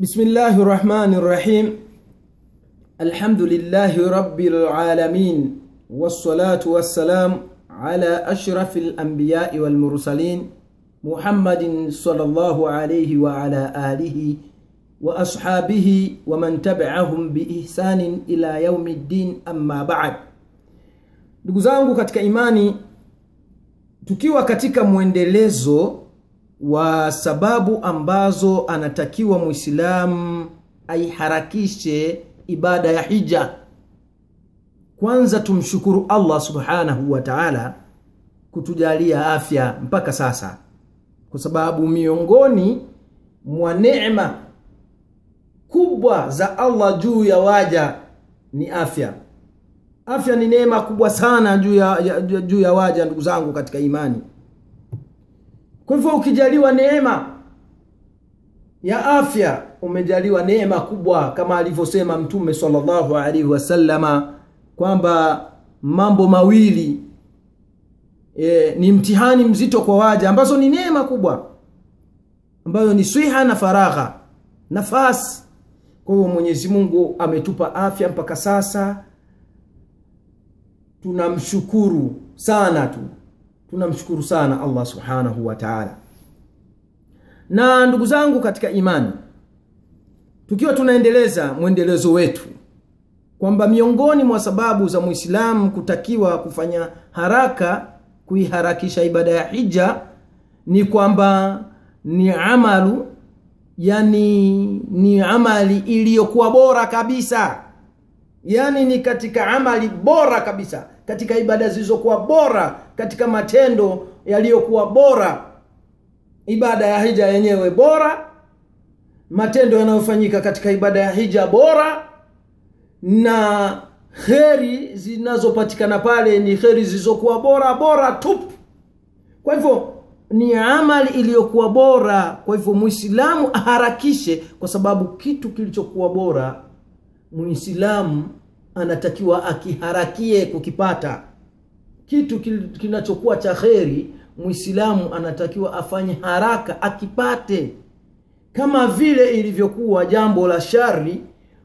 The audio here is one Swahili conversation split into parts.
بسم الله الرحمن الرحيم الحمد لله رب العالمين والصلاة والسلام على أشرف الأنبياء والمرسلين محمد صلى الله عليه وعلى آله وأصحابه ومن تبعهم بإحسان إلى يوم الدين أما بعد ndugu zangu katika imani tukiwa katika wa sababu ambazo anatakiwa mwislamu aiharakishe ibada ya hija. Kwanza tumshukuru allah subhanahu wa taala kutujalia afya mpaka sasa. Kwa sababu miongoni mwa neema kubwa za allah juu ya waja ni afya. Afya ni neema kubwa sana juu ya, ya, juu ya waja ndugu zangu katika imani kwa hivyo ukijaliwa neema ya afya umejaliwa neema kubwa kama alivyosema mtume sallallahu alaihi wasallama kwamba mambo mawili e, ni mtihani mzito kwa waja ambazo ni neema kubwa ambayo ni swiha na faragha nafasi. Kwa hiyo mwenyezi mungu ametupa afya mpaka sasa. Tunamshukuru sana tu tunamshukuru sana allah subhanahu wa taala. Na ndugu zangu katika imani tukiwa tunaendeleza mwendelezo wetu kwamba miongoni mwa sababu za Muislamu kutakiwa kufanya haraka kuiharakisha ibada ya hija ni kwamba ni amalu yani ni amali iliyokuwa bora kabisa yani ni katika amali bora kabisa katika ibada zilizokuwa bora katika matendo yaliyokuwa bora. Ibada ya hija yenyewe bora matendo yanayofanyika katika ibada ya hija bora na kheri zinazopatikana pale ni kheri zilizokuwa bora bora tupu. Kwa hivyo ni amali iliyokuwa bora. Kwa hivyo Muislamu aharakishe kwa sababu kitu kilichokuwa bora mwislamu anatakiwa akiharakie kukipata. Kitu kinachokuwa cha kheri mwislamu anatakiwa afanye haraka akipate. Kama vile ilivyokuwa jambo la shari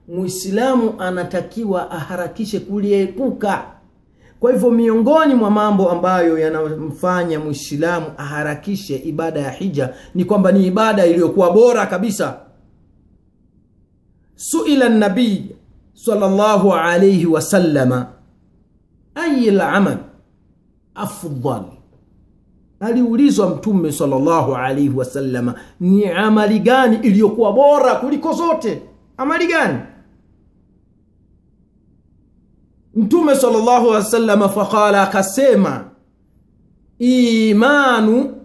mwislamu anatakiwa aharakishe kuliepuka. Kwa hivyo miongoni mwa mambo ambayo yanamfanya mwislamu aharakishe ibada ya hija ni kwamba ni ibada iliyokuwa bora kabisa suila nabii sallallahu alayhi wasallama ayi lamal afdal? Aliulizwa mtume sallallahu alayhi wasallama ni amali gani iliyokuwa bora kuliko zote? Amali gani? Mtume sallallahu alayhi wasallama faqala akasema imanu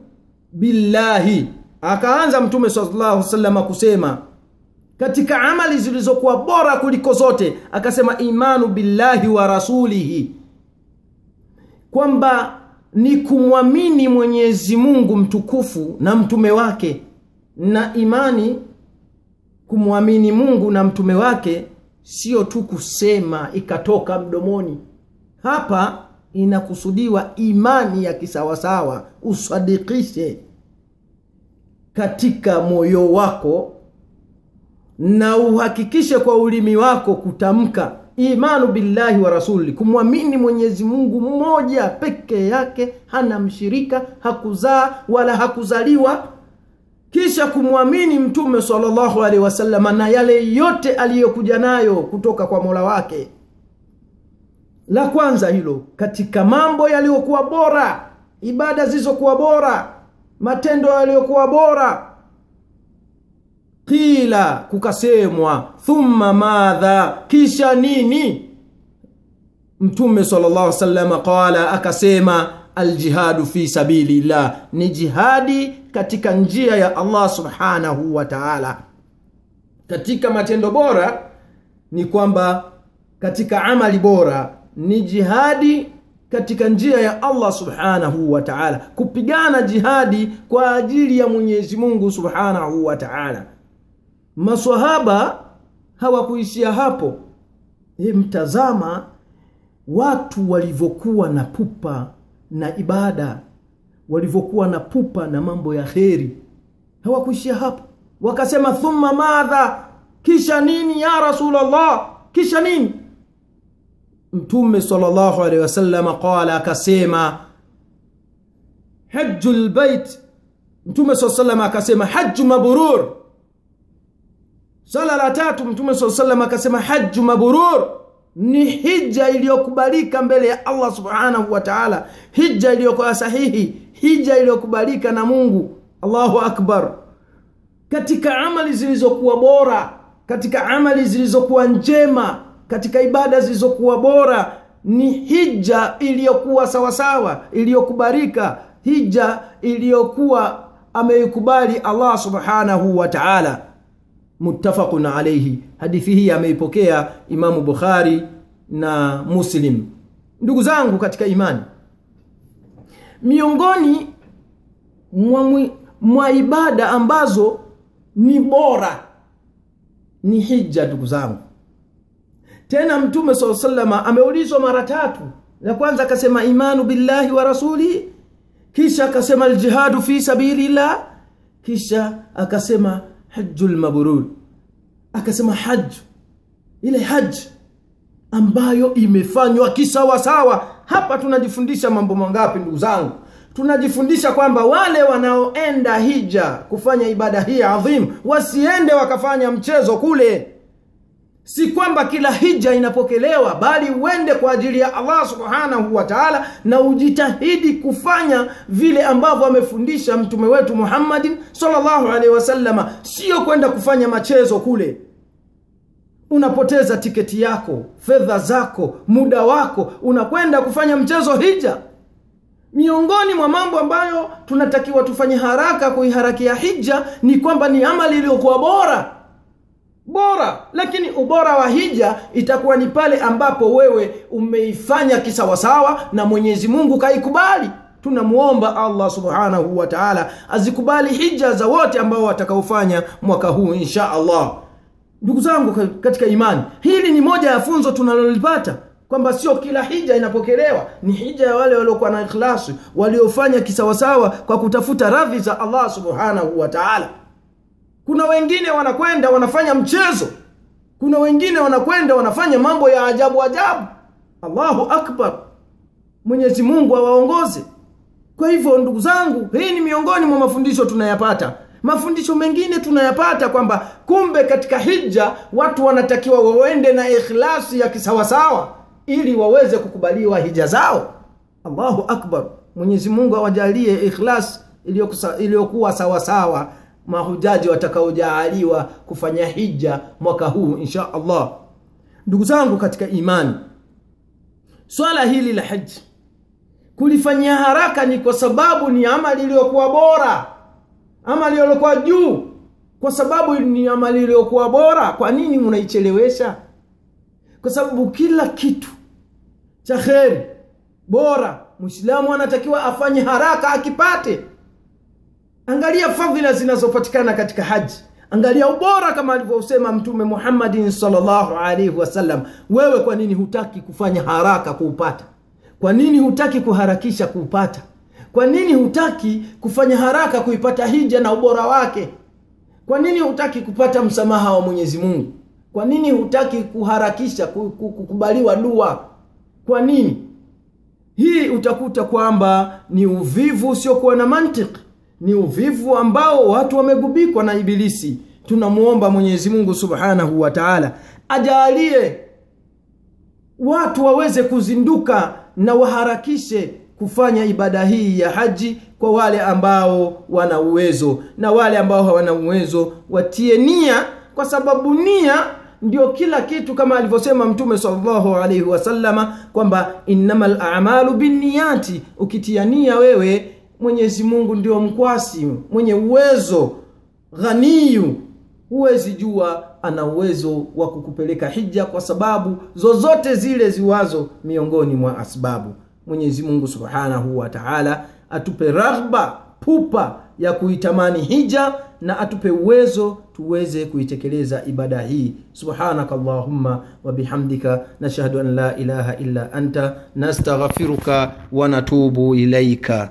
billahi. Akaanza mtume sallallahu alayhi wasallama kusema katika amali zilizokuwa bora kuliko zote akasema imanu billahi wa rasulihi kwamba ni kumwamini mwenyezi mungu mtukufu na mtume wake na imani kumwamini mungu na mtume wake sio tu kusema ikatoka mdomoni. Hapa inakusudiwa imani ya kisawasawa usadikishe katika moyo wako na uhakikishe kwa ulimi wako kutamka imanu billahi wa rasuli kumwamini mwenyezi mungu mmoja peke yake hana mshirika hakuzaa wala hakuzaliwa. Kisha kumwamini mtume salllahu alehi wasalama na yale yote aliyokuja nayo kutoka kwa mola wake. La kwanza hilo katika mambo yaliyokuwa bora ibada zilizokuwa bora matendo yaliyokuwa bora qila kukasemwa thumma madha kisha nini? Mtume sallallahu alaihi wasallam qala akasema aljihadu fi sabilillah ni jihadi katika njia ya allah subhanahu wa taala. Katika matendo bora ni kwamba katika amali bora ni jihadi katika njia ya allah subhanahu wa taala. Kupigana jihadi kwa ajili ya mwenyezi mungu subhanahu wa taala maswahaba hawakuishia hapo. E, mtazama watu walivyokuwa na pupa na ibada walivyokuwa na pupa na mambo ya kheri hawakuishia hapo. Wakasema thumma madha kisha nini ya Rasulullah, kisha nini? Mtume sallallahu alaihi wasallam qala akasema haju lbait mtume sallallahu alaihi wasallam akasema haju mabrur swala la tatu mtume swalla sallam akasema haju mabrur. Ni hija iliyokubalika mbele ya allah subhanahu wa taala. Hija iliyokuwa sahihi hija iliyokubalika na mungu. Allahu akbar. Katika amali zilizokuwa bora katika amali zilizokuwa njema katika ibada zilizokuwa bora ni hija iliyokuwa sawasawa iliyokubalika hija iliyokuwa ameikubali allah subhanahu wa taala muttafaqun alaihi hadithi hii ameipokea imamu bukhari na muslim. Ndugu zangu katika imani miongoni mwa, mwa ibada ambazo ni bora ni hija ndugu zangu. Tena mtume saa salama ameulizwa mara tatu. La kwanza akasema imanu billahi wa rasulihi kisha akasema aljihadu fi sabilillah kisha akasema haju lmabrur akasema haj ile haji ambayo imefanywa kisawasawa. Hapa tunajifundisha mambo mangapi ndugu zangu? Tunajifundisha kwamba wale wanaoenda hija kufanya ibada hii adhimu wasiende wakafanya mchezo kule si kwamba kila hija inapokelewa bali uende kwa ajili ya allah subhanahu wa taala na ujitahidi kufanya vile ambavyo amefundisha mtume wetu muhammadin sallallahu alaihi wasalama sio kwenda kufanya machezo kule. Unapoteza tiketi yako fedha zako muda wako unakwenda kufanya mchezo hija. Miongoni mwa mambo ambayo tunatakiwa tufanye haraka kuiharakia hija ni kwamba ni amali iliyokuwa bora bora. Lakini ubora wa hija itakuwa ni pale ambapo wewe umeifanya kisawasawa na mwenyezi mungu kaikubali. Tunamwomba allah subhanahu wa taala azikubali hija za wote ambao watakaofanya mwaka huu insha allah. Ndugu zangu katika imani hili ni moja ya funzo tunalolipata kwamba sio kila hija inapokelewa. Ni hija ya wale waliokuwa na ikhlasi waliofanya kisawasawa kwa kutafuta radhi za allah subhanahu wa taala kuna wengine wanakwenda wanafanya mchezo. Kuna wengine wanakwenda wanafanya mambo ya ajabu ajabu. Allahu akbar. Mwenyezi mungu awaongoze. Kwa hivyo ndugu zangu hii ni miongoni mwa mafundisho tunayapata. Mafundisho mengine tunayapata kwamba kumbe katika hija watu wanatakiwa waende na ikhlasi ya kisawasawa ili waweze kukubaliwa hija zao. Allahu akbar. Mwenyezi mungu awajalie ikhlas iliyokuwa sawasawa mahujaji watakaojaaliwa kufanya hija mwaka huu insha allah. Ndugu zangu katika imani swala hili la haji kulifanyia haraka ni kwa sababu ni amali iliyokuwa bora amali iliyokuwa juu. Kwa sababu ni amali iliyokuwa bora kwa nini unaichelewesha? Kwa sababu kila kitu cha kheri bora mwislamu anatakiwa afanye haraka akipate angalia fadhila zinazopatikana katika haji. Angalia ubora kama alivyosema mtume muhammadin sallallahu alaihi wasallam wewe kwa nini hutaki kufanya haraka kuupata? Kwa nini hutaki kuharakisha kuupata? Kwa nini hutaki kufanya haraka kuipata hija na ubora wake? Kwa nini hutaki kupata msamaha wa mwenyezi mungu? Kwa nini hutaki kuharakisha kukubaliwa dua? Kwa nini? Hii utakuta kwamba ni uvivu usiokuwa na mantiki ni uvivu ambao watu wamegubikwa na ibilisi. Tunamwomba mwenyezi mungu subhanahu wa taala ajalie watu waweze kuzinduka na waharakishe kufanya ibada hii ya haji kwa wale ambao wana uwezo. Na wale ambao hawana uwezo watie nia kwa sababu nia ndio kila kitu kama alivyosema mtume salllahu alaihi wasallama kwamba innama lamalu binniyati. Ukitia nia wewe mwenyezi mungu ndio mkwasi mwenye uwezo ghaniyu. Huwezi jua ana uwezo wa kukupeleka hija kwa sababu zozote zile ziwazo miongoni mwa asbabu. Mwenyezi mungu subhanahu wa taala atupe raghba pupa ya kuitamani hija na atupe uwezo tuweze kuitekeleza ibada hii. Subhanaka allahumma wabihamdika nashhadu an la ilaha illa anta nastaghfiruka wa natubu ilaika